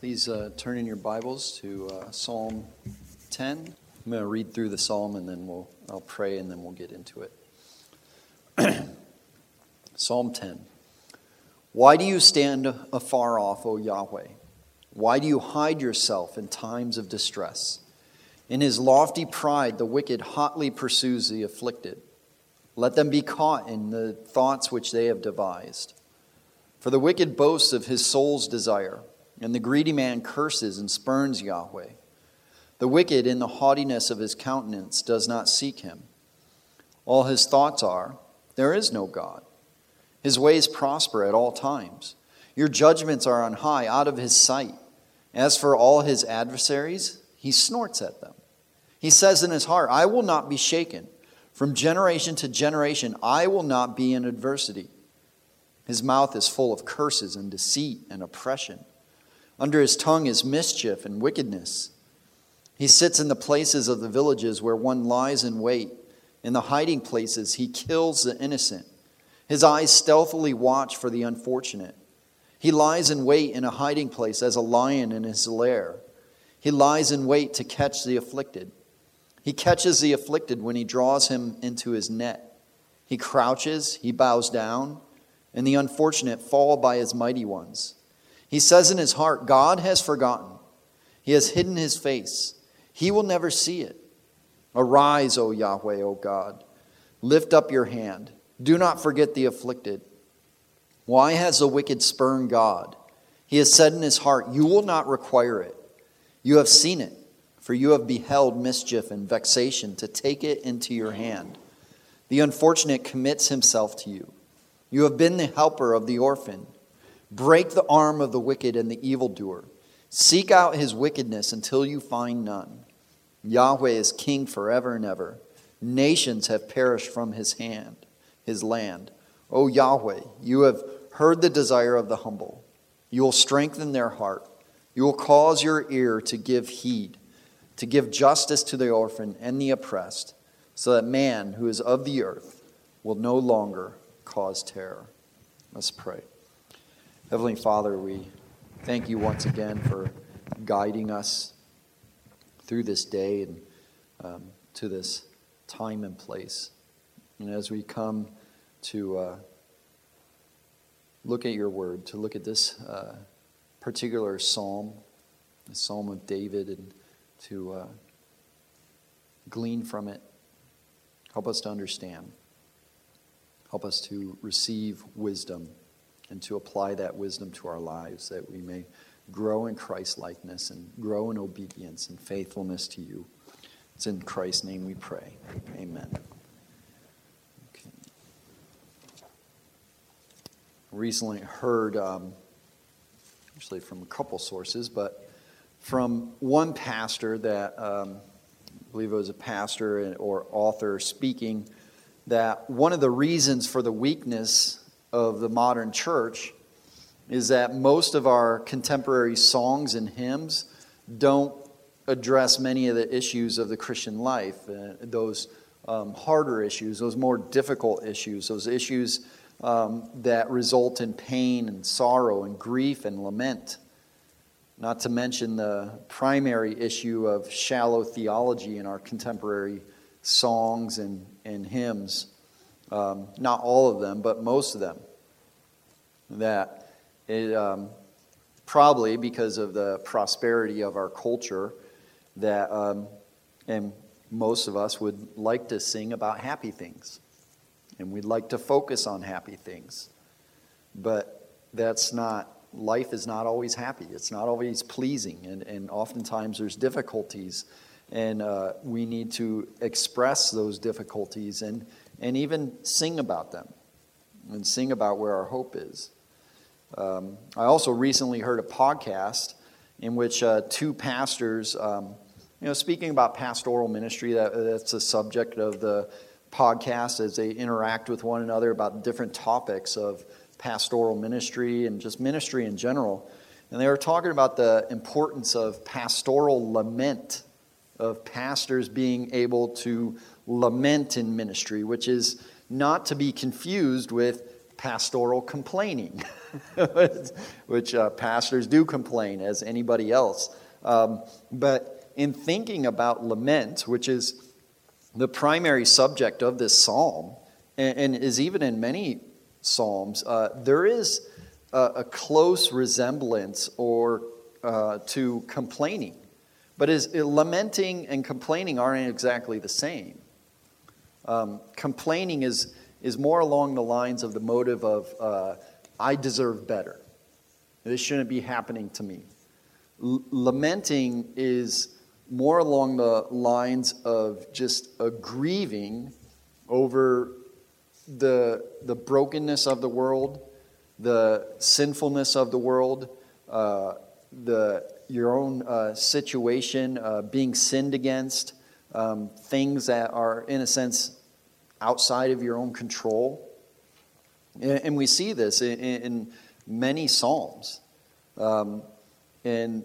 Please uh, turn in your Bibles to uh, Psalm 10. I'm going to read through the psalm and then we'll, I'll pray and then we'll get into it. psalm 10. Why do you stand afar off, O Yahweh? Why do you hide yourself in times of distress? In his lofty pride, the wicked hotly pursues the afflicted. Let them be caught in the thoughts which they have devised. For the wicked boasts of his soul's desire, and the greedy man curses and spurns Yahweh. The wicked, in the haughtiness of his countenance, does not seek him. All his thoughts are, There is no God. His ways prosper at all times. Your judgments are on high, out of his sight. As for all his adversaries, he snorts at them. He says in his heart, I will not be shaken. From generation to generation, I will not be in adversity. His mouth is full of curses and deceit and oppression. Under his tongue is mischief and wickedness. He sits in the places of the villages where one lies in wait. In the hiding places, he kills the innocent. His eyes stealthily watch for the unfortunate. He lies in wait in a hiding place as a lion in his lair. He lies in wait to catch the afflicted. He catches the afflicted when he draws him into his net. He crouches, he bows down, and the unfortunate fall by his mighty ones. He says in his heart, God has forgotten. He has hidden his face. He will never see it. Arise, O Yahweh, O God. Lift up your hand. Do not forget the afflicted. Why has the wicked spurned God? He has said in his heart, You will not require it. You have seen it for you have beheld mischief and vexation to take it into your hand. The unfortunate commits himself to you. You have been the helper of the orphan. Break the arm of the wicked and the evildoer. Seek out his wickedness until you find none. Yahweh is king forever and ever. Nations have perished from his hand, his land. O Yahweh, you have heard the desire of the humble. You will strengthen their heart. You will cause your ear to give heed to give justice to the orphan and the oppressed, so that man who is of the earth will no longer cause terror. Let's pray. Heavenly Father, we thank you once again for guiding us through this day and um, to this time and place. And as we come to uh, look at your word, to look at this uh, particular psalm, the Psalm of David, and to uh, glean from it. Help us to understand. Help us to receive wisdom and to apply that wisdom to our lives that we may grow in Christ likeness and grow in obedience and faithfulness to you. It's in Christ's name we pray. Amen. Okay. Recently heard, um, actually from a couple sources, but from one pastor that um, I believe it was a pastor or author speaking that one of the reasons for the weakness of the modern church is that most of our contemporary songs and hymns don't address many of the issues of the Christian life, uh, those um, harder issues, those more difficult issues, those issues um, that result in pain and sorrow and grief and lament not to mention the primary issue of shallow theology in our contemporary songs and, and hymns. Um, not all of them, but most of them. That it, um, probably because of the prosperity of our culture, that um, and most of us would like to sing about happy things, and we'd like to focus on happy things, but that's not life is not always happy. It's not always pleasing, and, and oftentimes there's difficulties, and uh, we need to express those difficulties and, and even sing about them and sing about where our hope is. Um, I also recently heard a podcast in which uh, two pastors, um, you know, speaking about pastoral ministry, that, that's the subject of the podcast as they interact with one another about different topics of pastoral ministry and just ministry in general. And they were talking about the importance of pastoral lament, of pastors being able to lament in ministry, which is not to be confused with pastoral complaining, which uh, pastors do complain as anybody else. Um, but in thinking about lament, which is the primary subject of this psalm, and, and is even in many psalms, uh, there is a, a, close resemblance or uh, to complaining. But is lamenting and complaining aren't exactly the same. Um, complaining is is more along the lines of the motive of uh, I deserve better. This shouldn't be happening to me. L- lamenting is more along the lines of just a grieving over the, the brokenness of the world, the sinfulness of the world, uh, the, your own uh, situation uh, being sinned against, um, things that are, in a sense, outside of your own control. And we see this in many Psalms. Um, and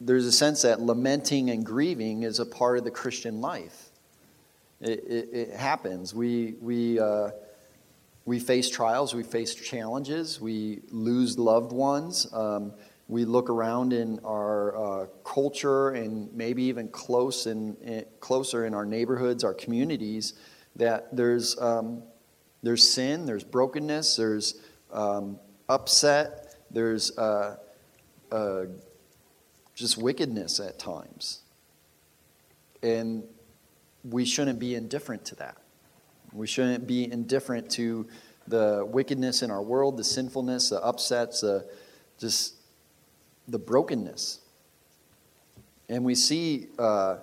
there's a sense that lamenting and grieving is a part of the Christian life. It, it, it happens. We, we, uh, we face trials, we face challenges, we lose loved ones. Um, we look around in our uh, culture and maybe even close in, in, closer in our neighborhoods, our communities, that there's, um, there's sin, there's brokenness, there's um, upset, there's uh, uh, just wickedness at times. And we shouldn't be indifferent to that. We shouldn't be indifferent to the wickedness in our world, the sinfulness, the upsets, the, just the brokenness. And we see uh,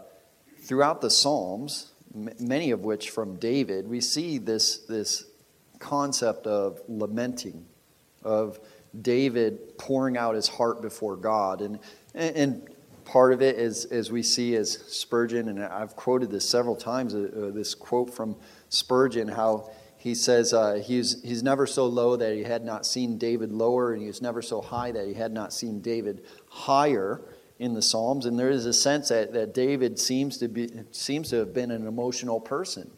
throughout the Psalms many of which from David, we see this, this concept of lamenting, of David pouring out his heart before God. And, and part of it is, as we see as Spurgeon, and I've quoted this several times, uh, uh, this quote from Spurgeon, how he says uh, he's, he's never so low that he had not seen David lower, and he was never so high that he had not seen David higher in the Psalms, and there is a sense that, that David seems to, be, seems to have been an emotional person.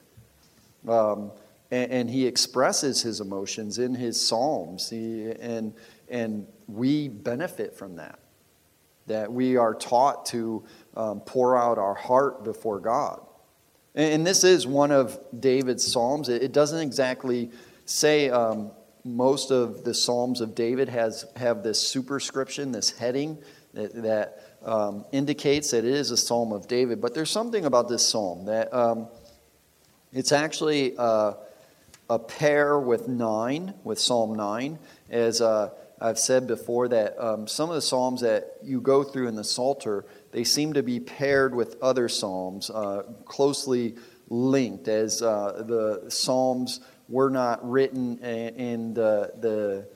Um, and, and, he expresses his emotions in his Psalms, he, and, and we benefit from that. That we are taught to um, pour out our heart before God. And, this is one of David's Psalms. It, doesn't exactly say um, most of the Psalms of David has have this superscription, this heading that, that um, indicates that it is a psalm of David. But there's something about this psalm that um, it's actually uh, a pair with nine, with Psalm 9. As uh, I've said before, that um, some of the psalms that you go through in the Psalter, they seem to be paired with other psalms, uh, closely linked, as uh, the psalms were not written in the, the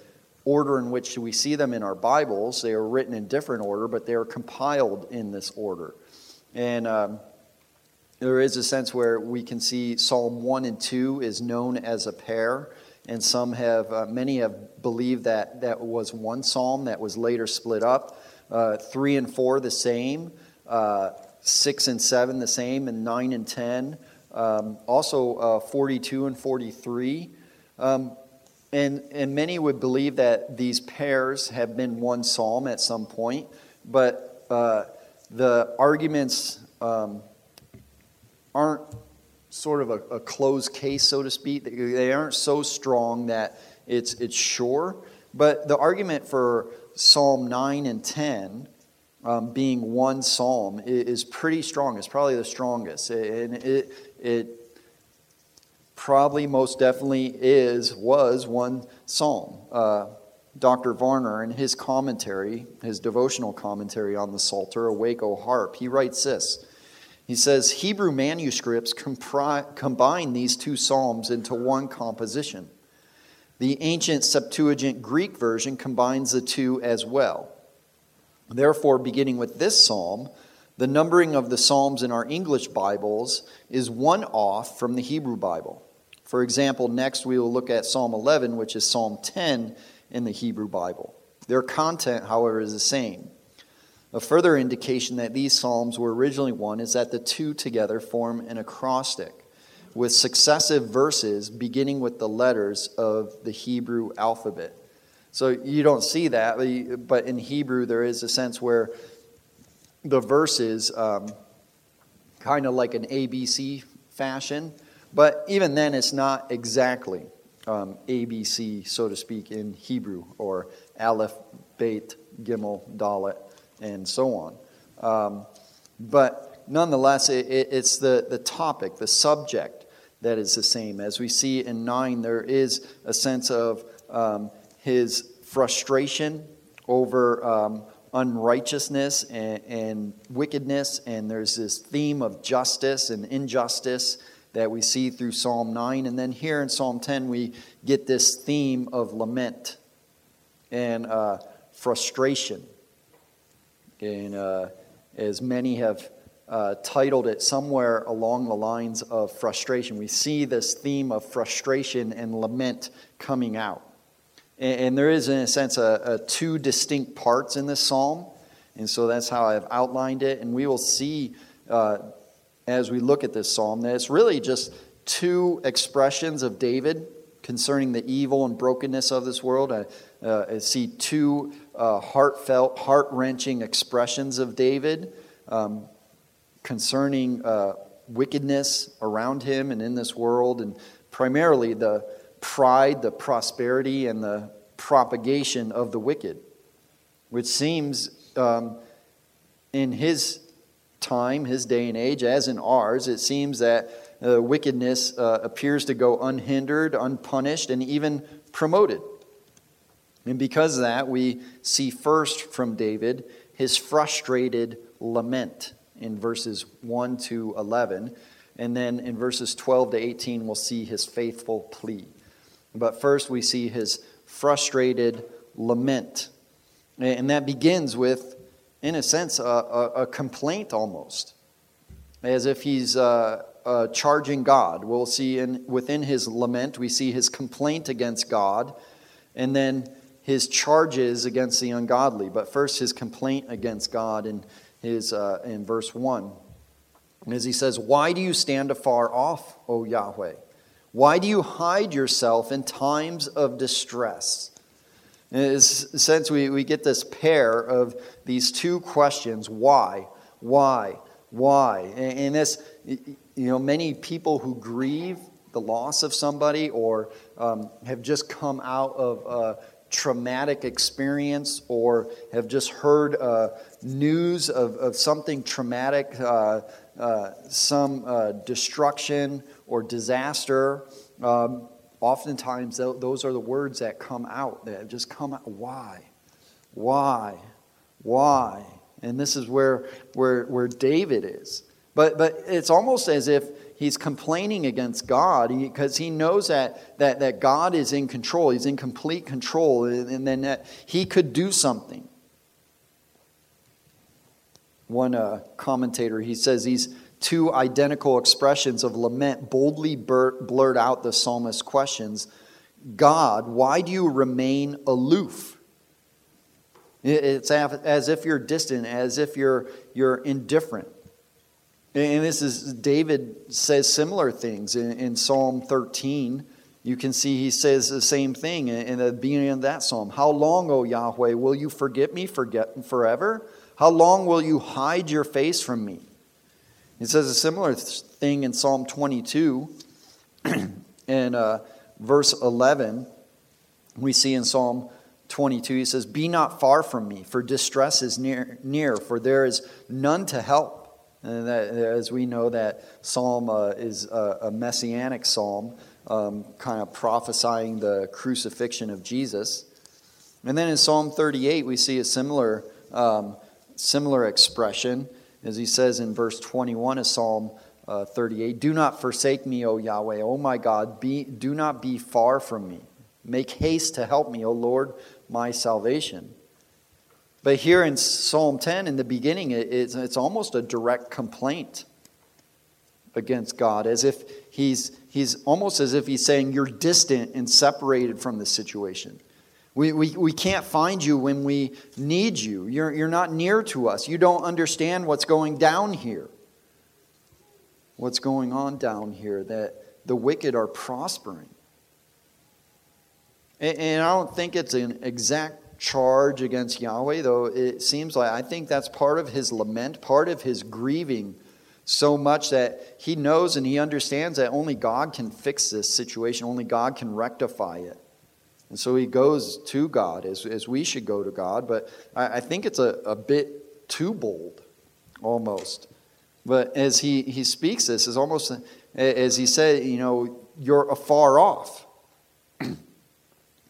order in which we see them in our Bibles. They are written in different order, but they are compiled in this order. And um, there is a sense where we can see Psalm 1 and 2 is known as a pair, and some have, uh, many have believed that that was one psalm that was later split up. Uh, 3 and 4 the same, uh, 6 and 7 the same, and 9 and 10. Um, also, uh, 42 and 43. Um, and, and many would believe that these pairs have been one psalm at some point, but uh, the arguments um, aren't sort of a, a, closed case, so to speak. They aren't so strong that it's, it's sure. But the argument for Psalm 9 and 10 um, being one psalm is pretty strong. It's probably the strongest. And it, it probably most definitely is, was one psalm. Uh, Dr. Varner, in his commentary, his devotional commentary on the Psalter, Awake, O Harp, he writes this. He says Hebrew manuscripts compri- combine these two psalms into one composition. The ancient Septuagint Greek version combines the two as well. Therefore, beginning with this psalm, the numbering of the psalms in our English Bibles is one off from the Hebrew Bible. For example, next we will look at Psalm 11, which is Psalm 10 in the Hebrew Bible. Their content, however, is the same. A further indication that these psalms were originally one is that the two together form an acrostic, with successive verses beginning with the letters of the Hebrew alphabet. So you don't see that, but in Hebrew there is a sense where the verses um, kind of like an ABC fashion, but even then it's not exactly um, ABC, so to speak, in Hebrew, or Aleph, Beit, Gimel, Dalet, and so on. Um, but nonetheless, it, it, it's the, the topic, the subject that is the same. As we see in 9, there is a sense of um, his frustration over um, unrighteousness and, and, wickedness, and there's this theme of justice and injustice that we see through Psalm 9. And then here in Psalm 10, we get this theme of lament and uh, frustration. And uh, as many have uh, titled it somewhere along the lines of frustration, we see this theme of frustration and lament coming out. And, and there is, in a sense, a, a two distinct parts in this psalm. And so that's how I've outlined it. And we will see uh, as we look at this psalm that it's really just two expressions of David concerning the evil and brokenness of this world. I, uh, I see two uh, heartfelt, heart wrenching expressions of David um, concerning uh, wickedness around him and in this world, and primarily the pride, the prosperity, and the propagation of the wicked, which seems um, in his time, his day and age, as in ours, it seems that uh, wickedness uh, appears to go unhindered, unpunished, and even promoted. And because of that, we see first from David his frustrated lament in verses 1 to 11. And then in verses 12 to 18, we'll see his faithful plea. But first, we see his frustrated lament. And that begins with, in a sense, a, a, a complaint almost, as if he's uh, uh, charging God. We'll see in, within his lament, we see his complaint against God. And then his charges against the ungodly. But first, his complaint against God in, his, uh, in verse 1. As he says, Why do you stand afar off, O Yahweh? Why do you hide yourself in times of distress? In a sense, we, we get this pair of these two questions why, why, why? And this, you know, many people who grieve the loss of somebody or um, have just come out of uh, traumatic experience or have just heard uh, news of, of something traumatic, uh, uh, some uh, destruction or disaster, um, oftentimes those are the words that come out, that just come out. Why? Why? Why? And this is where, where, where David is. But, but it's almost as if he's complaining against God because he knows that, that, that God is in control. He's in complete control, and then that he could do something. One uh, commentator, he says these two identical expressions of lament boldly blurt out the psalmist's questions God, why do you remain aloof? It's as if you're distant, as if you're, you're indifferent. And this is, David says similar things in, in Psalm 13. You can see he says the same thing in the beginning of that psalm. How long, O Yahweh, will you forget me forget forever? How long will you hide your face from me? He says a similar thing in Psalm 22 and uh, verse 11. We see in Psalm 22, he says, Be not far from me, for distress is near, near for there is none to help. And that, as we know, that psalm uh, is a, a, messianic psalm, um, kind of prophesying the crucifixion of Jesus. And then in Psalm 38, we see a similar, um, similar expression, as he says in verse 21 of Psalm uh, 38 Do not forsake me, O Yahweh, O my God, be, do not be far from me. Make haste to help me, O Lord, my salvation. But here in Psalm 10, in the beginning, it's, it's almost a direct complaint against God, as if he's, he's almost as if he's saying, You're distant and separated from the situation. We, we, we can't find you when we need you. You're, you're not near to us. You don't understand what's going down here. What's going on down here that, the wicked are prospering. And, and I don't think it's an exact charge against Yahweh, though it seems like I think that's part of his lament, part of his grieving so much that he knows and he understands that only God can fix this situation, only God can rectify it. And so he goes to God as, as we should go to God, but I, I think it's a, a bit too bold, almost. But as he, he speaks this, is almost as he said, you know, you're afar off.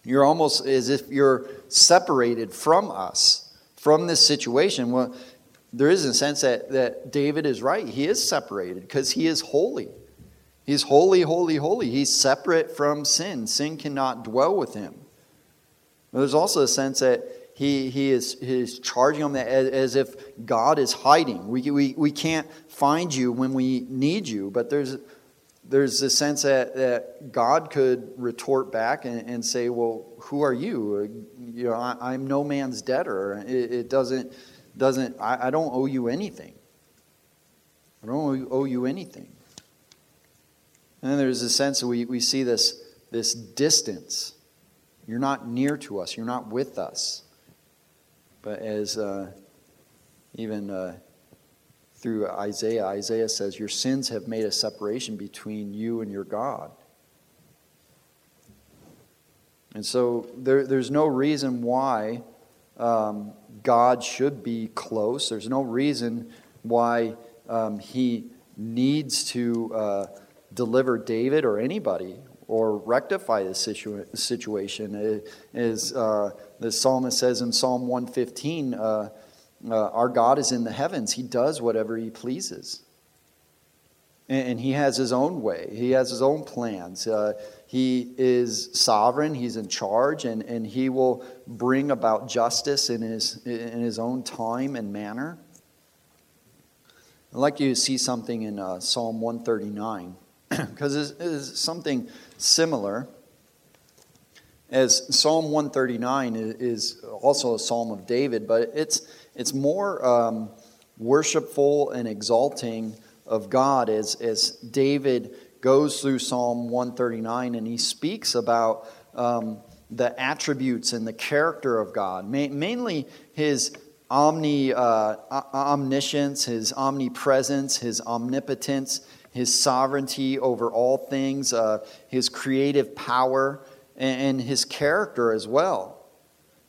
You're almost as if you're separated from us, from this situation. Well, there is a sense that, that David is right. He is separated because he is holy. He's holy, holy, holy. He's separate from sin. Sin cannot dwell with him. But there's also a sense that he, he is, he is charging them as, as if God is hiding. We, we, we can't find you when we need you. But there's, there's a sense that, that God could retort back and, and say, Well, who are you? You know, I, am no man's debtor. It, it doesn't, doesn't I, I don't owe you anything. I don't owe you anything. And then there's a sense that we, we see this, this distance. You're not near to us, you're not with us. But as uh, even uh, through Isaiah, Isaiah says, Your sins have made a separation between you and your God. And so there, there's no reason why um, God should be close. There's no reason why um, he needs to. Uh, deliver David or anybody or rectify the situa- situation. As uh, the psalmist says in Psalm 115, uh, uh, our God is in the heavens. He does whatever he pleases. And, and he has his own way, he has his own plans. Uh, he is sovereign, he's in charge, and, and he will bring about justice in his, in his own time and manner. I'd like you to see something in uh, Psalm 139 because it is something similar. As Psalm 139 is also a psalm of David, but it's, it's more um, worshipful and exalting of God as, as David goes through Psalm 139 and he speaks about um, the attributes and the character of God, Ma- mainly his omni, uh, omniscience, his omnipresence, his omnipotence, his sovereignty over all things, uh, his creative power, and, his character as well.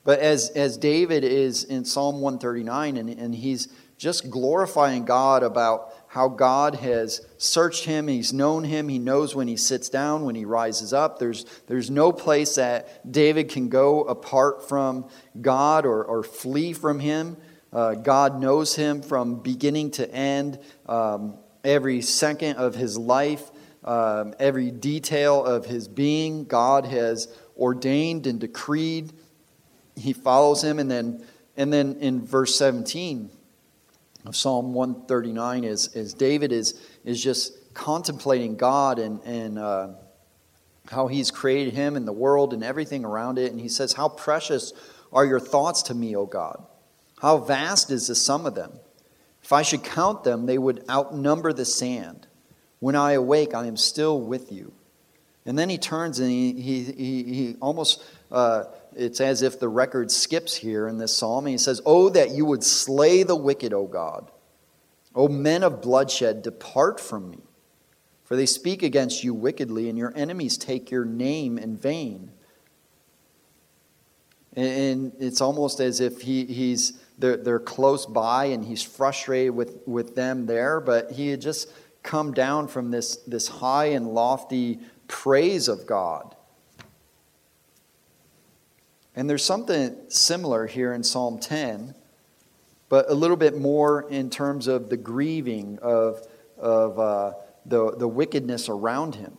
But as, as David is in Psalm 139, and, and he's just glorifying God about how God has searched him, he's known him, he knows when he sits down, when he rises up. There's, there's no place that David can go apart from God or, or flee from him. Uh, God knows him from beginning to end. Um, every second of his life, um, every detail of his being, God has ordained and decreed. He follows him. And then, and then in verse 17 of Psalm 139, is, as David is, is just contemplating God and, and uh, how he's created him and the world and everything around it. And he says, How precious are your thoughts to me, O God! How vast is the sum of them! If I should count them, they would outnumber the sand. When I awake, I am still with you. And then he turns and he, he, he, he almost, uh, it's as if the record skips here in this psalm. And he says, Oh, that you would slay the wicked, O God. O men of bloodshed, depart from me. For they speak against you wickedly, and your enemies take your name in vain. And it's almost as if he, he's they're, they're close by and he's frustrated with, with them there, but he just come down from this, this high and lofty praise of God. And there's something similar here in Psalm 10, but a little bit more in terms of the grieving of, of uh, the, the wickedness around him.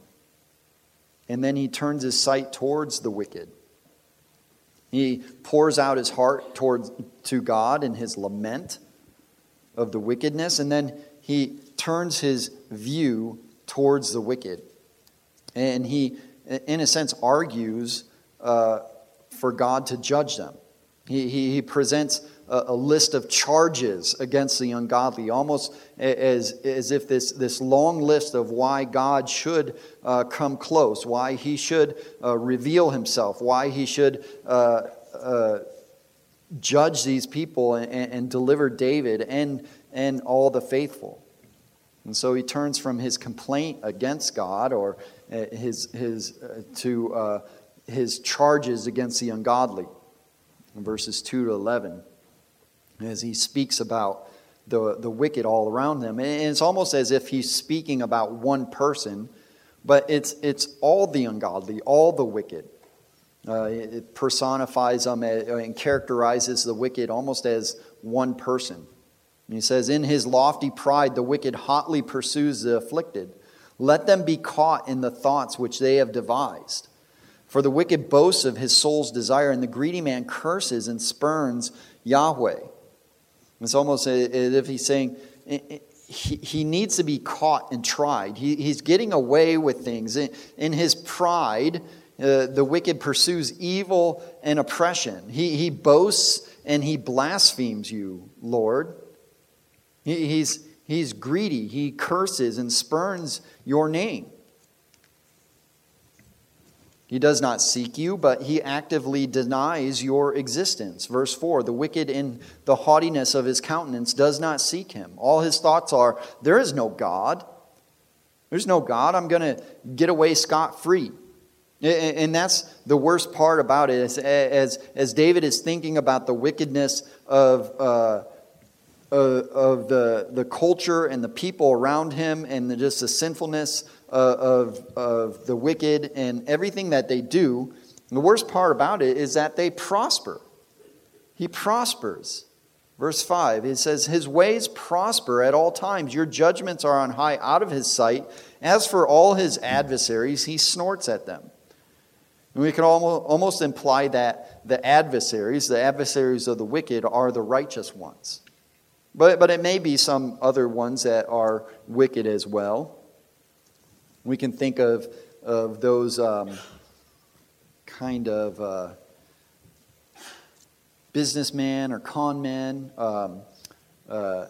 And then he turns his sight towards the wicked. He pours out his heart towards, to God in his lament of the wickedness, and then he turns his view towards the wicked. And he, in a sense, argues uh, for God to judge them. He, he, he presents a, a, list of charges against the ungodly, almost as, as if this, this long list of why God should uh, come close, why he should uh, reveal himself, why he should uh, uh judge these people and, and deliver David and, and all the faithful. And so he turns from his complaint against God or uh, his, his, uh, to uh, his charges against the ungodly in verses 2 to 11 as he speaks about the, the wicked all around them. And it's almost as if he's speaking about one person, but it's, it's all the ungodly, all the wicked. Uh, it personifies them and characterizes the wicked almost as one person. And he says, In his lofty pride, the wicked hotly pursues the afflicted. Let them be caught in the thoughts which they have devised. For the wicked boasts of his soul's desire, and the greedy man curses and spurns Yahweh. It's almost as if he's saying he, needs to be caught and tried. He, he's getting away with things. In, his pride, uh, the wicked pursues evil and oppression. He boasts and he blasphemes you, Lord. He, he's, he's greedy. He curses and spurns your name. He does not seek you, but he actively denies your existence. Verse 4 The wicked in the haughtiness of his countenance does not seek him. All his thoughts are, There is no God. There's no God. I'm going to get away scot free. And that's the worst part about it. As, as, as David is thinking about the wickedness of, uh, of the, the culture and the people around him and the, just the sinfulness uh, of, of the wicked and everything that they do, the worst part about it is that they prosper. He prospers. Verse 5, it says, His ways prosper at all times. Your judgments are on high out of his sight. As for all his adversaries, he snorts at them. And we can almost imply that the adversaries, the adversaries of the wicked, are the righteous ones. But, but it may be some other ones that are wicked as well. We can think of, of those um, kind of uh, businessmen or con men, um, uh,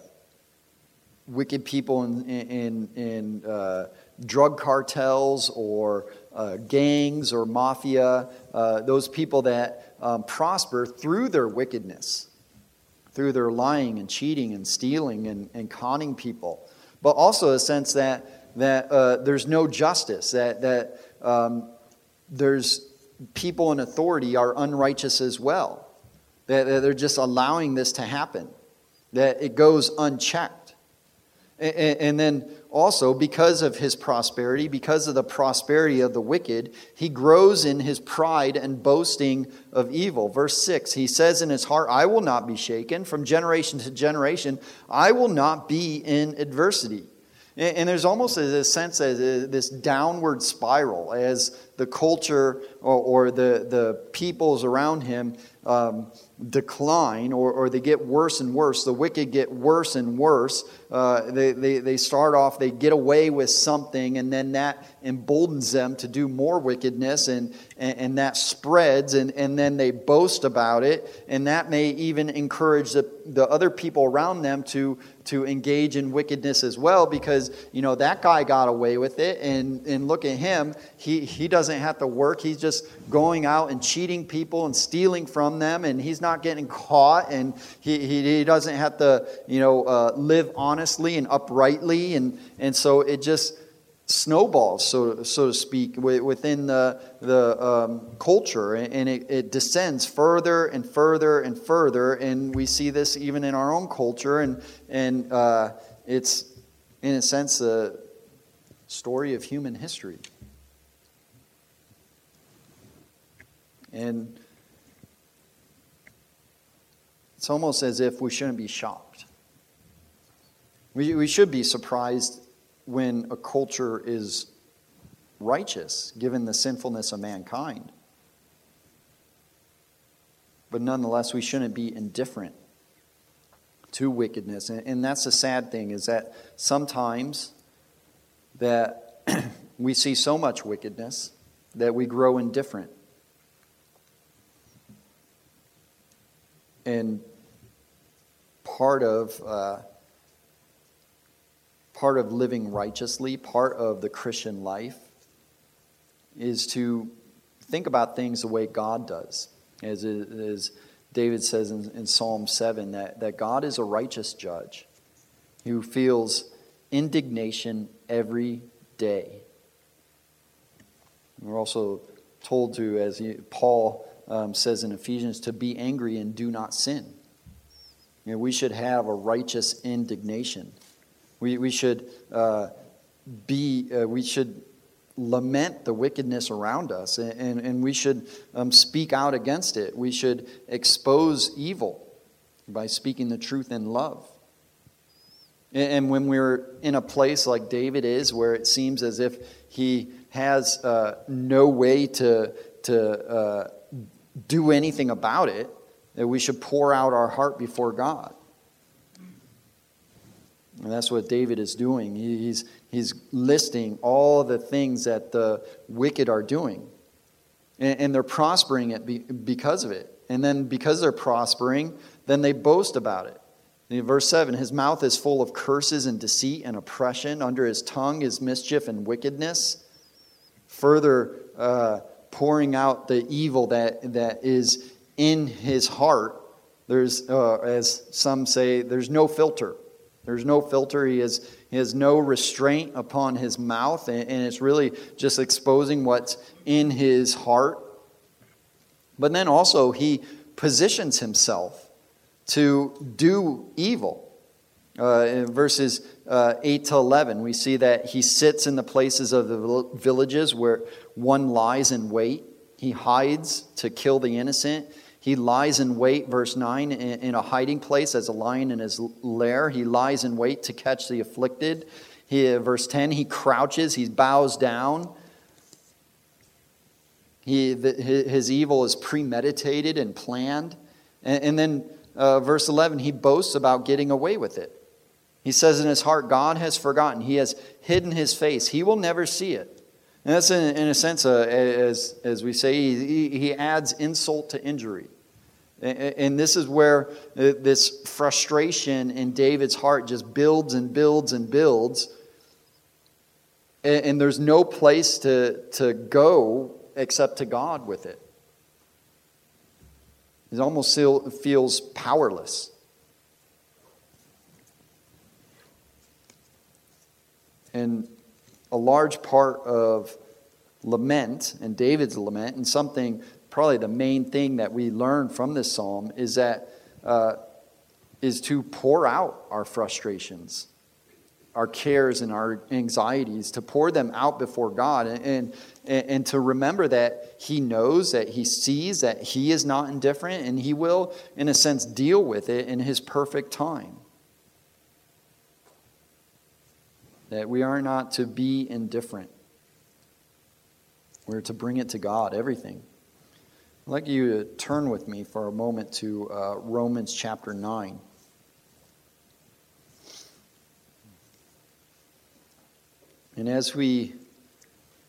wicked people in, in, in uh, drug cartels or uh, gangs or mafia, uh, those people that um, prosper through their wickedness, through their lying and cheating and stealing and, and conning people. But also a sense that that uh, there's no justice, that, that um, there's people in authority are unrighteous as well, that, that they're just allowing this to happen, that it goes unchecked. And, then also, because of his prosperity, because of the prosperity of the wicked, he grows in his pride and boasting of evil. Verse 6, he says in his heart, I will not be shaken. From generation to generation, I will not be in adversity. And there's almost a sense of this downward spiral as the culture or, the, the peoples around him um, decline or, or they get worse and worse. The wicked get worse and worse. Uh, they, they, they start off, they get away with something, and then that emboldens them to do more wickedness, and, and, and that spreads, and, and then they boast about it, and that may even encourage the, the other people around them to to engage in wickedness as well because you know that guy got away with it and and look at him. He he doesn't have to work. He's just going out and cheating people and stealing from them and he's not getting caught and he he, he doesn't have to you know uh, live honestly and uprightly and and so it just snowballs, so, so to speak, within the, the um, culture, and it, it, descends further and further and further. And we see this even in our own culture, and, and uh, it's, in a sense, the story of human history. And it's almost as if we shouldn't be shocked. We, we should be surprised when a culture is righteous, given the sinfulness of mankind. But nonetheless, we shouldn't be indifferent to wickedness. And, that's the sad thing is that sometimes that we see so much wickedness that we grow indifferent. and part of uh, part of living righteously, part of the Christian life, is to think about things the way God does. As, as David says in, in Psalm 7, that, that God is a righteous judge who feels indignation every day. We're also told to, as Paul um, says in Ephesians, to be angry and do not sin. You know, we should have a righteous indignation. We, we should uh, be, uh, we should lament the wickedness around us and, and, and we should um, speak out against it. We should expose evil by speaking the truth in love. And, and when we're in a place like David is, where it seems as if he has uh, no way to, to uh, do anything about it, that we should pour out our heart before God. And that's what David is doing. He's, he's listing all the things that the wicked are doing. And, and they're prospering it because of it. And then because they're prospering, then they boast about it. In verse 7, his mouth is full of curses and deceit and oppression. Under his tongue is mischief and wickedness. Further, uh, pouring out the evil that, that is in his heart. There's, uh, as some say, there's no filter. There's no filter. He has, he has no restraint upon his mouth, and, and it's really just exposing what's in his heart. But then also, he positions himself to do evil. Uh, in verses uh, 8 to 11, we see that he sits in the places of the villages where one lies in wait. He hides to kill the innocent. He lies in wait, verse 9, in a hiding place as a lion in his lair. He lies in wait to catch the afflicted. He, verse 10, he crouches, he bows down. He, the, his evil is premeditated and planned. And, and then, uh, verse 11, he boasts about getting away with it. He says in his heart, God has forgotten. He has hidden his face. He will never see it. And that's, in, in a sense, uh, as, as we say, he, he adds insult to injury. And this is where uh, this frustration in David's heart just builds and builds and builds. And there's no place to, to go except to God with it. He almost feels powerless. And a large part of lament and David's lament, and something probably the main thing that we learn from this psalm is that uh, is to pour out our frustrations, our cares, and our anxieties, to pour them out before God, and, and and to remember that He knows, that He sees, that He is not indifferent, and He will, in a sense, deal with it in His perfect time. that we are not to be indifferent. We're to bring it to God, everything. I'd like you to turn with me for a moment to uh, Romans chapter 9. And as we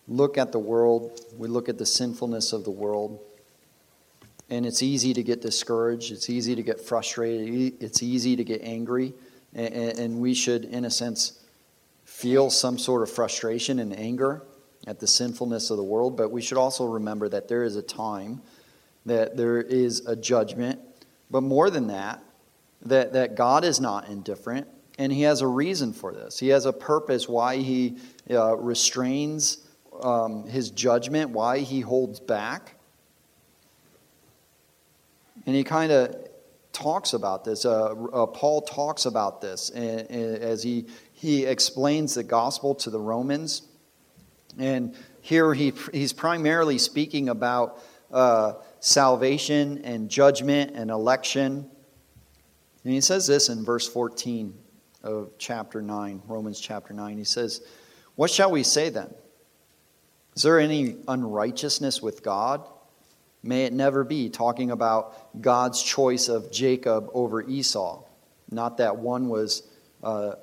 look at the world, we look at the sinfulness of the world, and it's easy to get discouraged, it's easy to get frustrated, it's easy to get angry, and we should, in a sense, feel some sort of frustration and anger at the sinfulness of the world, but we should also remember that there is a time, that there is a judgment, but more than that, that, that God is not indifferent, and He has a reason for this. He has a purpose why He uh, restrains um, His judgment, why He holds back. And He kind of talks about this. Uh, uh, Paul talks about this as he he explains the gospel to the Romans. And here he, he's primarily speaking about uh, salvation and judgment and election. And he says this in verse 14 of chapter 9, Romans chapter 9. He says, What shall we say then? Is there any unrighteousness with God? May it never be, talking about God's choice of Jacob over Esau. Not that one was uh,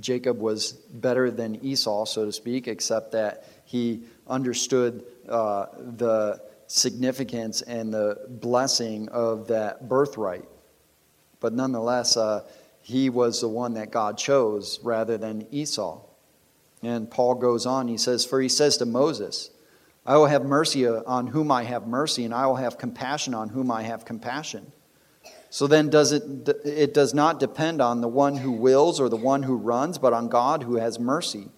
Jacob was better than Esau, so to speak, except that he understood uh, the significance and the blessing of that birthright. But nonetheless, uh, he was the one that God chose rather than Esau. And Paul goes on, he says, For he says to Moses, I will have mercy on whom I have mercy, and I will have compassion on whom I have compassion. So then does it it does not depend on the one who wills or the one who runs, but on God who has mercy.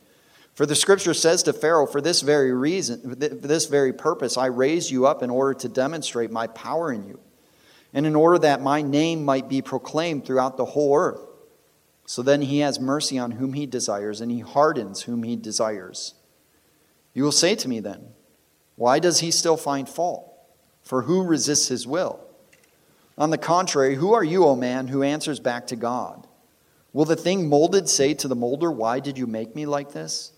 For the scripture says to Pharaoh, For this very reason, for this very purpose, I raised you up in order to demonstrate my power in you, and in order that my name might be proclaimed throughout the whole earth. So then he has mercy on whom he desires, and he hardens whom he desires. You will say to me then, Why does he still find fault? For who resists his will? On the contrary, who are you, O man, who answers back to God? Will the thing molded say to the molder, Why did you make me like this?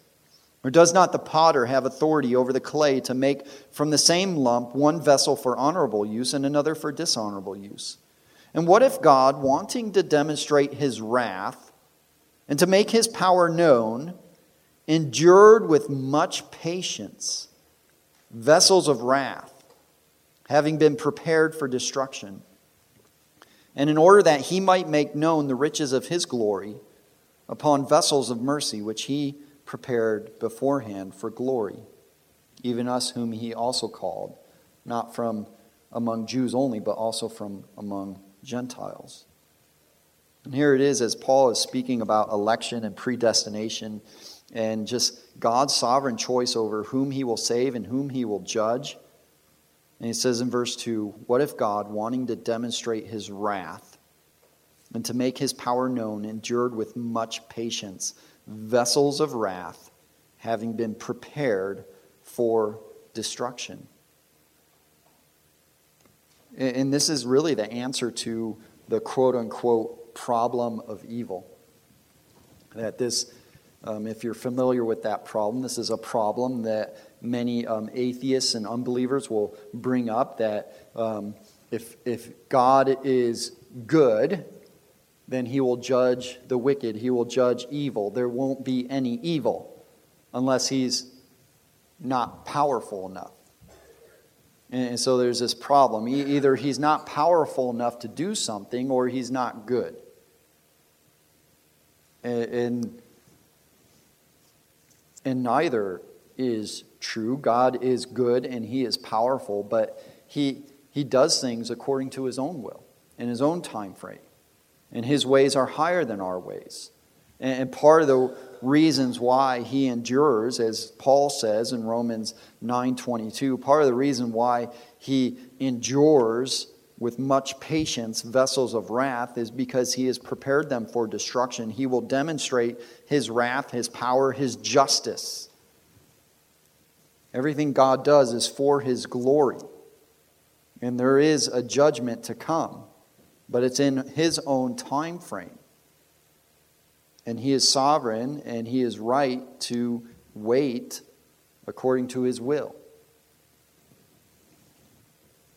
Or does not the potter have authority over the clay to make from the same lump one vessel for honorable use and another for dishonorable use? And what if God, wanting to demonstrate his wrath and to make his power known, endured with much patience vessels of wrath, having been prepared for destruction? And in order that he might make known the riches of his glory upon vessels of mercy, which he prepared beforehand for glory, even us whom he also called, not from among Jews only, but also from among Gentiles. And here it is as Paul is speaking about election and predestination and just God's sovereign choice over whom he will save and whom he will judge. And he says in verse 2 What if God, wanting to demonstrate his wrath and to make his power known, endured with much patience? Vessels of wrath, having been prepared for destruction. And this is really the answer to the quote unquote problem of evil. That this, um, if you're familiar with that problem, this is a problem that many um, atheists and unbelievers will bring up that um, if, if God is good, then he will judge the wicked. He will judge evil. There won't be any evil unless he's not powerful enough. And so there's this problem. Either he's not powerful enough to do something or he's not good. And, and neither is true. God is good and he is powerful, but he, he does things according to his own will in his own time frame and his ways are higher than our ways. And part of the reasons why he endures, as Paul says in Romans 9:22, part of the reason why he endures with much patience vessels of wrath is because he has prepared them for destruction. He will demonstrate his wrath, his power, his justice. Everything God does is for his glory. And there is a judgment to come but it's in his own time frame. And he is sovereign and he is right to wait according to his will.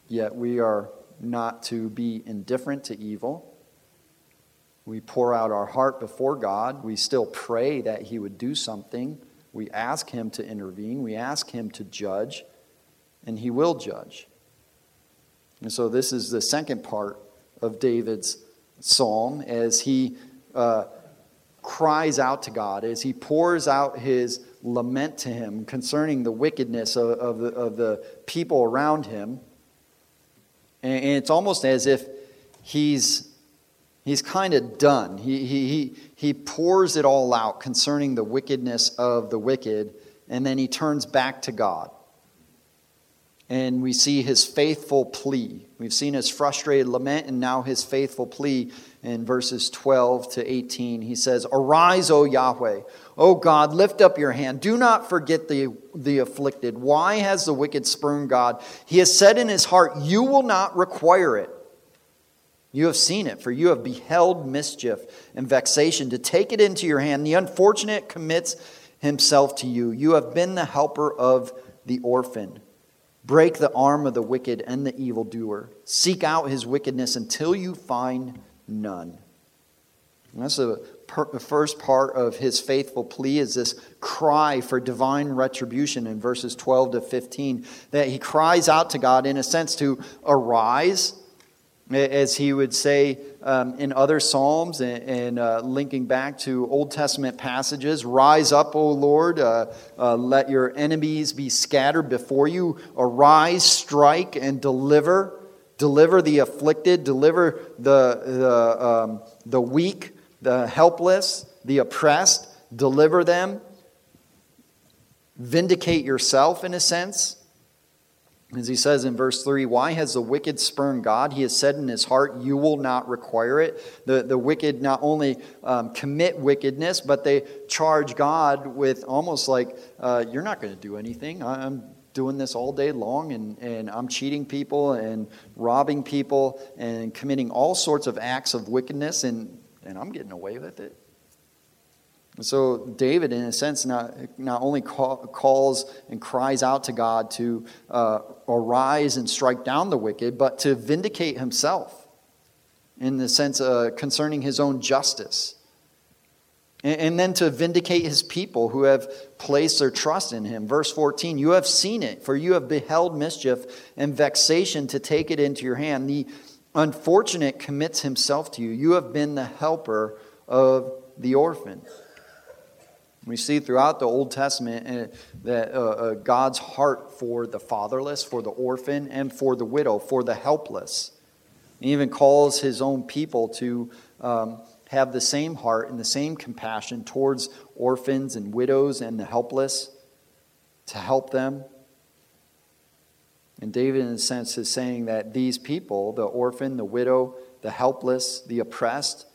Yet we are not to be indifferent to evil. We pour out our heart before God. We still pray that he would do something. We ask him to intervene. We ask him to judge, and he will judge. And so, this is the second part of David's psalm as he uh, cries out to God, as he pours out his lament to him concerning the wickedness of, of, the, of the people around him. And, and it's almost as if he's, he's kind of done. He, he, he, he pours it all out concerning the wickedness of the wicked, and then he turns back to God and we see his faithful plea. We've seen his frustrated lament and now his faithful plea in verses 12 to 18. He says, Arise, O Yahweh. O God, lift up your hand. Do not forget the, the afflicted. Why has the wicked spurned God? He has said in his heart, You will not require it. You have seen it, for you have beheld mischief and vexation. To take it into your hand, the unfortunate commits himself to you. You have been the helper of the orphan. Break the arm of the wicked and the evildoer. Seek out his wickedness until you find none. And that's the, first part of his faithful plea is this cry for divine retribution in verses 12 to 15. That he cries out to God, in a sense, to arise As he would say um, in other Psalms and, and uh, linking back to Old Testament passages Rise up, O Lord, uh, uh, let your enemies be scattered before you. Arise, strike, and deliver. Deliver the afflicted, deliver the, the, um, the weak, the helpless, the oppressed, deliver them. Vindicate yourself in a sense. As he says in verse 3, why has the wicked spurned God? He has said in his heart, You will not require it. The, the wicked not only um, commit wickedness, but they charge God with almost like, uh, You're not going to do anything. I'm doing this all day long, and, and I'm cheating people and robbing people and committing all sorts of acts of wickedness, and, and I'm getting away with it. So David, in a sense, not, not only call, calls and cries out to God to uh, arise and strike down the wicked, but to vindicate himself in the sense uh, concerning his own justice. And, and then to vindicate his people who have placed their trust in him. Verse 14, you have seen it, for you have beheld mischief and vexation to take it into your hand. The unfortunate commits himself to you. You have been the helper of the orphan. We see throughout the Old Testament uh, that uh, uh, God's heart for the fatherless, for the orphan, and for the widow, for the helpless. He even calls his own people to um, have the same heart and the same compassion towards orphans and widows and the helpless, to help them. And David, in a sense, is saying that these people, the orphan, the widow, the helpless, the oppressed,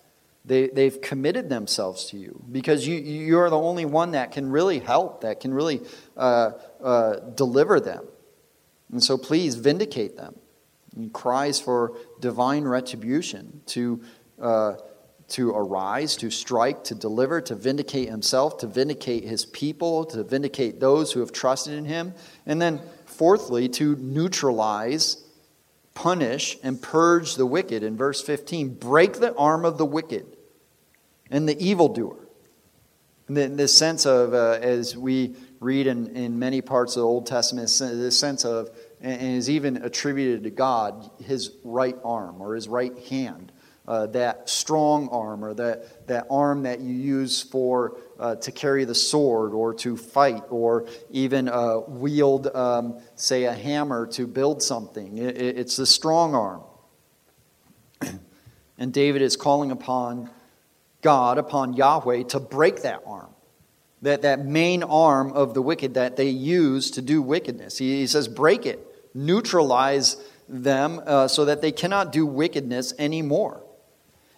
they, they've committed themselves to you because you, you're the only one that can really help, that can really uh, uh, deliver them. And so please vindicate them. He cries for divine retribution to, uh, to arise, to strike, to deliver, to vindicate himself, to vindicate his people, to vindicate those who have trusted in him. And then, fourthly, to neutralize punish and purge the wicked in verse 15 break the arm of the wicked and the evildoer. In the sense of uh, as we read in, in many parts of the old testament the sense of and is even attributed to god his right arm or his right hand uh, that strong arm or that, that arm that you use for uh, to carry the sword or to fight or even uh, wield, um, say, a hammer to build something. It, it, it's the strong arm. and David is calling upon God, upon Yahweh, to break that arm. That, that main arm of the wicked that they use to do wickedness. He, he says, break it, neutralize them uh, so that they cannot do wickedness anymore.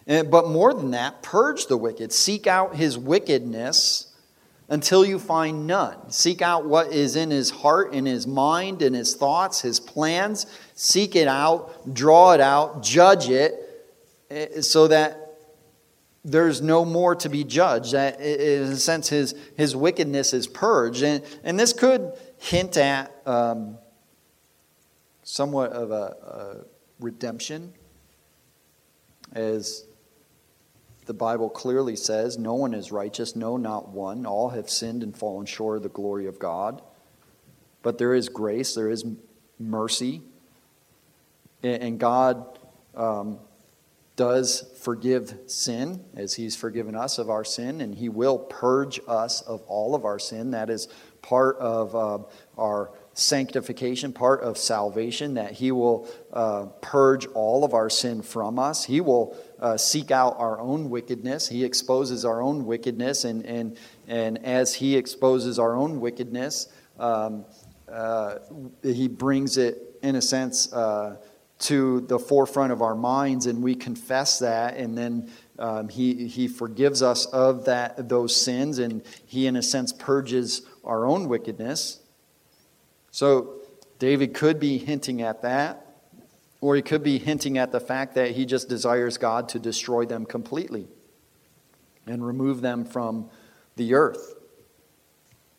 Eh, but more than that, purge the wicked. Seek out his wickedness until you find none. Seek out what is in his heart, in his mind, in his thoughts, his plans. Seek it out, draw it out, judge it, eh, so that there's no more to be judged. That, in a sense, his, his wickedness is purged. And, and this could hint at um, somewhat of a, a redemption as the Bible clearly says, No one is righteous, no, not one. All have sinned and fallen short of the glory of God. But there is grace, there is mercy, and God um, does forgive sin as He's forgiven us of our sin, and He will purge us of all of our sin. That is part of uh, our sanctification, part of salvation, that He will uh, purge all of our sin from us. He will uh, seek out our own wickedness. He exposes our own wickedness, and, and, and as He exposes our own wickedness, um, uh, He brings it, in a sense, uh, to the forefront of our minds, and we confess that, and then um, he, he forgives us of that, those sins, and He, in a sense, purges our own wickedness. So David could be hinting at that, or he could be hinting at the fact that he just desires God to destroy them completely and remove them from the earth.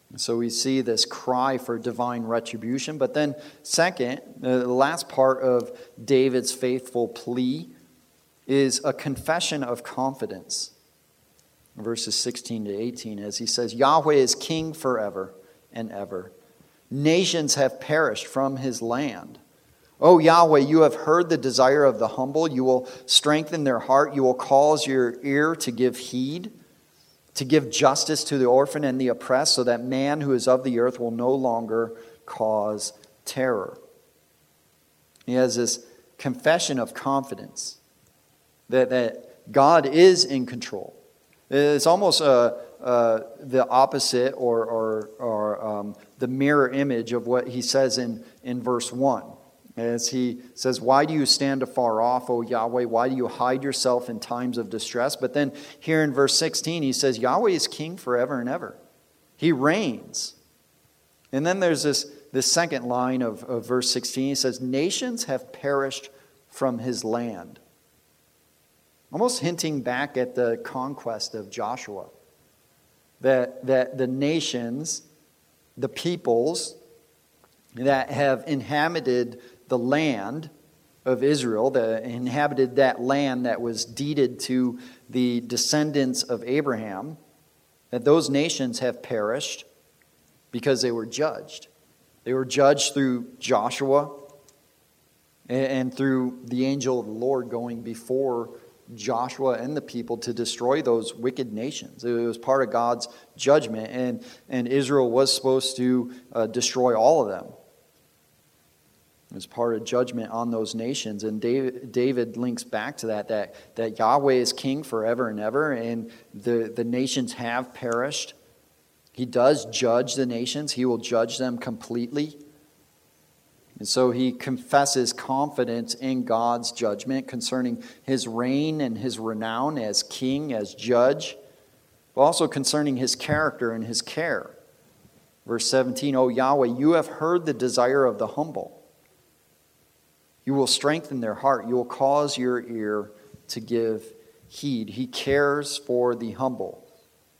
And so we see this cry for divine retribution. But then, second, uh, the last part of David's faithful plea is a confession of confidence. Verses 16 to 18, as he says, Yahweh is king forever and ever. Nations have perished from his land. O Yahweh, you have heard the desire of the humble. You will strengthen their heart. You will cause your ear to give heed, to give justice to the orphan and the oppressed, so that man who is of the earth will no longer cause terror. He has this confession of confidence that, that God is in control. It's almost uh, uh, the opposite or, or, or um, the mirror image of what he says in, in verse 1. As he says, Why do you stand afar off, O Yahweh? Why do you hide yourself in times of distress? But then here in verse 16, he says, Yahweh is king forever and ever. He reigns. And then there's this, this second line of, of verse 16. He says, Nations have perished from his land. Almost hinting back at the conquest of Joshua. That, that the nations, the peoples that have inhabited the land of Israel, that inhabited that land that was deeded to the descendants of Abraham, that those nations have perished because they were judged. They were judged through Joshua and through the angel of the Lord going before Joshua and the people to destroy those wicked nations. It was part of God's judgment, and, and Israel was supposed to uh, destroy all of them as part of judgment on those nations. And David, David, links back to that, that, that Yahweh is king forever and ever, and the, the nations have perished. He does judge the nations, he will judge them completely. And so he confesses confidence in God's judgment concerning his reign and his renown as king, as judge, but also concerning his character and his care. Verse 17, O Yahweh, you have heard the desire of the humble you will strengthen their heart. You will cause your ear to give heed. He cares for the humble.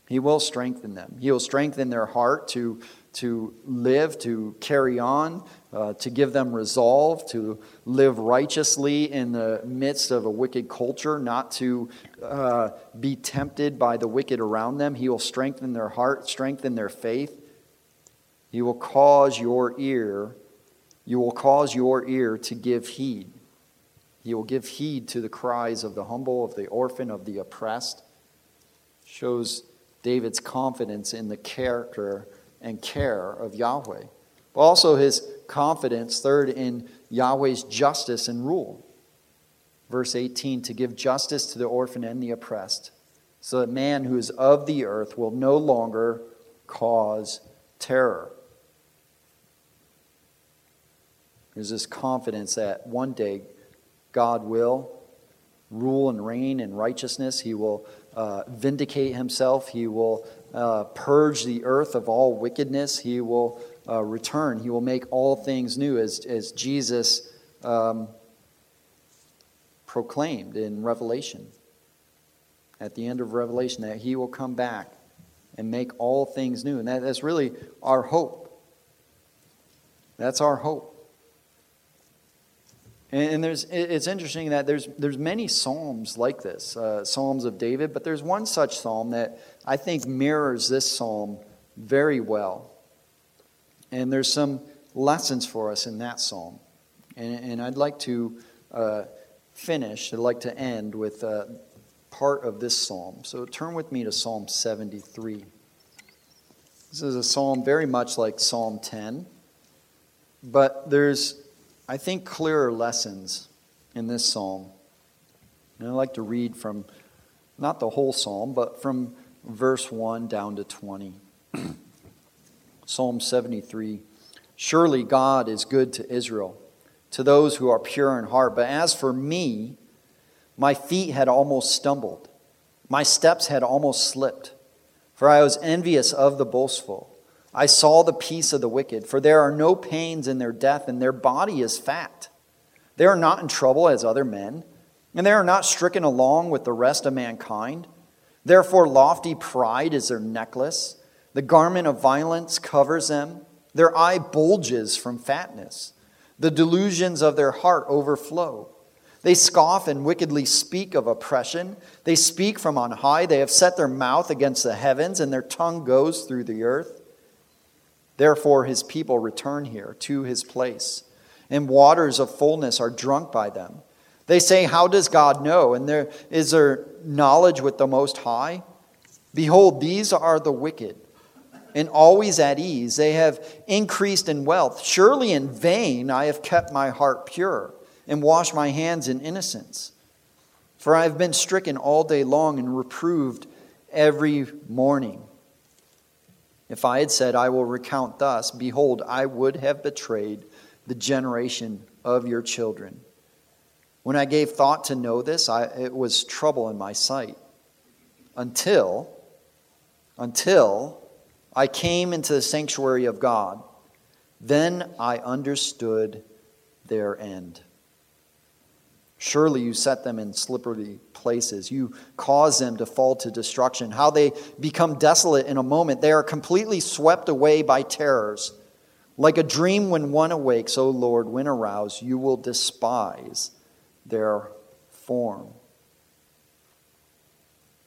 He will strengthen them. He will strengthen their heart to, to live, to carry on, uh, to give them resolve, to live righteously in the midst of a wicked culture, not to uh, be tempted by the wicked around them. He will strengthen their heart, strengthen their faith. He will cause your ear you will cause your ear to give heed. You will give heed to the cries of the humble, of the orphan, of the oppressed. Shows David's confidence in the character and care of Yahweh. But also his confidence, third, in Yahweh's justice and rule. Verse 18 to give justice to the orphan and the oppressed, so that man who is of the earth will no longer cause terror. There's this confidence that one day God will rule and reign in righteousness. He will uh, vindicate himself. He will uh, purge the earth of all wickedness. He will uh, return. He will make all things new, as, as Jesus um, proclaimed in Revelation. At the end of Revelation, that he will come back and make all things new. And that, that's really our hope. That's our hope. And there's, it's interesting that there's, there's many psalms like this, uh, psalms of David, but there's one such psalm that I think mirrors this psalm very well. And there's some lessons for us in that psalm. And, and I'd like to uh, finish, I'd like to end with uh, part of this psalm. So turn with me to Psalm 73. This is a psalm very much like Psalm 10, but there's I think, clearer lessons in this psalm. And I'd like to read from not the whole psalm, but from verse 1 down to 20. psalm 73 Surely God is good to Israel, to those who are pure in heart. But as for me, my feet had almost stumbled, my steps had almost slipped, for I was envious of the boastful. I saw the peace of the wicked, for there are no pains in their death, and their body is fat. They are not in trouble as other men, and they are not stricken along with the rest of mankind. Therefore, lofty pride is their necklace. The garment of violence covers them. Their eye bulges from fatness. The delusions of their heart overflow. They scoff and wickedly speak of oppression. They speak from on high. They have set their mouth against the heavens, and their tongue goes through the earth. Therefore, his people return here to his place. and waters of fullness are drunk by them. They say, How does God know? And there is there knowledge with the Most High? Behold, these are the wicked, and always at ease. They have increased in wealth. Surely in vain I have kept my heart pure and washed my hands in innocence. For I have been stricken all day long and reproved every morning. If I had said, I will recount thus, behold, I would have betrayed the generation of your children. When I gave thought to know this, I, it was trouble in my sight. Until, until I came into the sanctuary of God, then I understood their end. Surely you set them in slippery places. You cause them to fall to destruction. How they become desolate in a moment. They are completely swept away by terrors. Like a dream when one awakes, O Lord, when aroused, you will despise their form.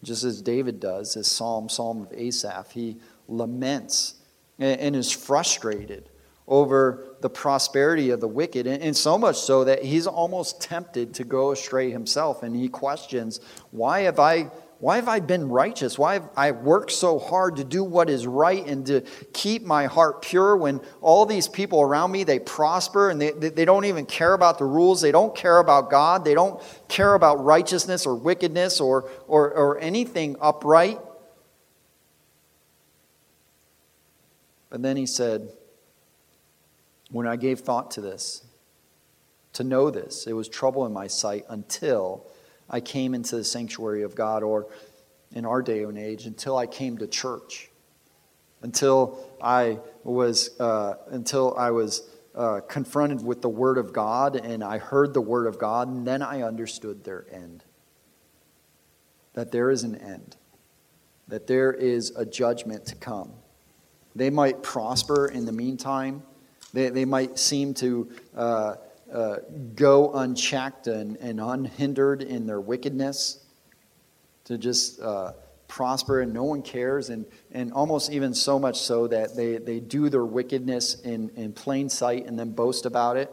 Just as David does, his psalm, Psalm of Asaph, he laments and is frustrated over the prosperity of the wicked, and so much so that he's almost tempted to go astray himself. And he questions, Why have I why have I been righteous? Why have I worked so hard to do what is right and to keep my heart pure when all these people around me, they prosper and they, they don't even care about the rules. They don't care about God. They don't care about righteousness or wickedness or, or, or anything upright. But then he said, when I gave thought to this, to know this, it was trouble in my sight until I came into the sanctuary of God, or in our day and age, until I came to church, until I was, uh, until I was uh, confronted with the Word of God and I heard the Word of God, and then I understood their end. That there is an end, that there is a judgment to come. They might prosper in the meantime, they, they might seem to. Uh, uh, go unchecked and, and unhindered in their wickedness, to just uh, prosper and no one cares, and, and almost even so much so that they, they do their wickedness in, in plain sight and then boast about it.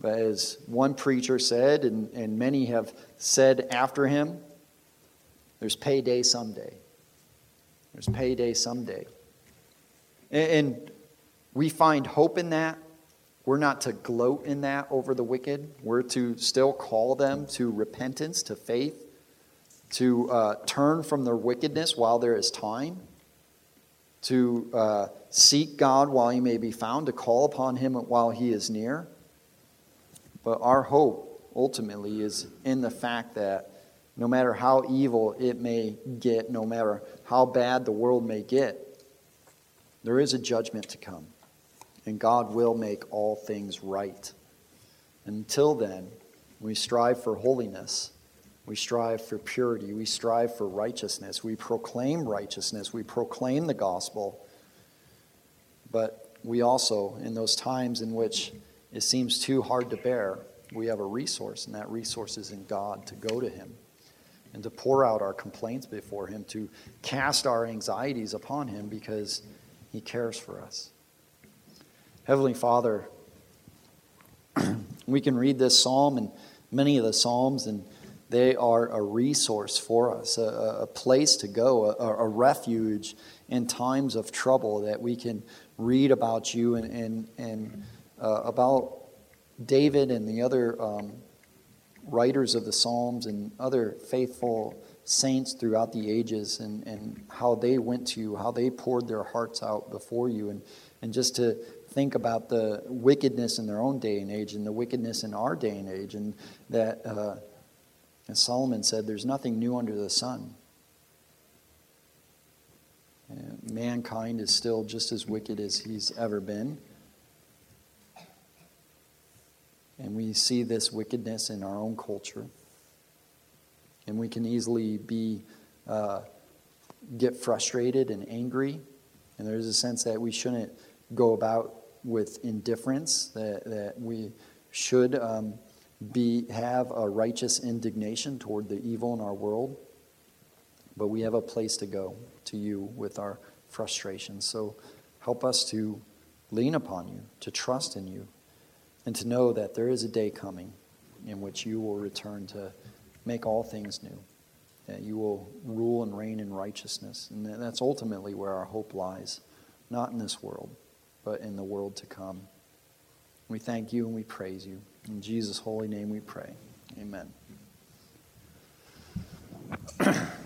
But as one preacher said, and, and many have said after him, there's payday someday. There's payday someday. And, and we find hope in that we're not to gloat in that over the wicked. We're to still call them to repentance, to faith, to uh, turn from their wickedness while there is time, to uh, seek God while he may be found, to call upon him while he is near. But our hope ultimately is in the fact that no matter how evil it may get, no matter how bad the world may get, there is a judgment to come and God will make all things right. Until then, we strive for holiness. We strive for purity. We strive for righteousness. We proclaim righteousness. We proclaim the gospel. But we also, in those times in which it seems too hard to bear, we have a resource, and that resource is in God to go to Him and to pour out our complaints before Him, to cast our anxieties upon Him because He cares for us. Heavenly Father, we can read this psalm and many of the psalms, and they are a resource for us, a, a place to go, a, a, refuge in times of trouble that we can read about you and, and, and uh, about David and the other um, writers of the Psalms and other faithful saints throughout the ages and, and how they went to you, how they poured their hearts out before you, and, and just to think about the wickedness in their own day and age and the wickedness in our day and age, and that, uh, as Solomon said, there's nothing new under the sun. And mankind is still just as wicked as he's ever been. And we see this wickedness in our own culture. And we can easily be, uh, get frustrated and angry. And there's a sense that we shouldn't go about with indifference, that, that we should um, be, have a righteous indignation toward the evil in our world. But we have a place to go to you with our frustrations. So help us to lean upon you, to trust in you, and to know that there is a day coming in which you will return to make all things new. That you will rule and reign in righteousness. And that's ultimately where our hope lies, not in this world, but in the world to come. We thank you and we praise you. In Jesus' holy name we pray. Amen.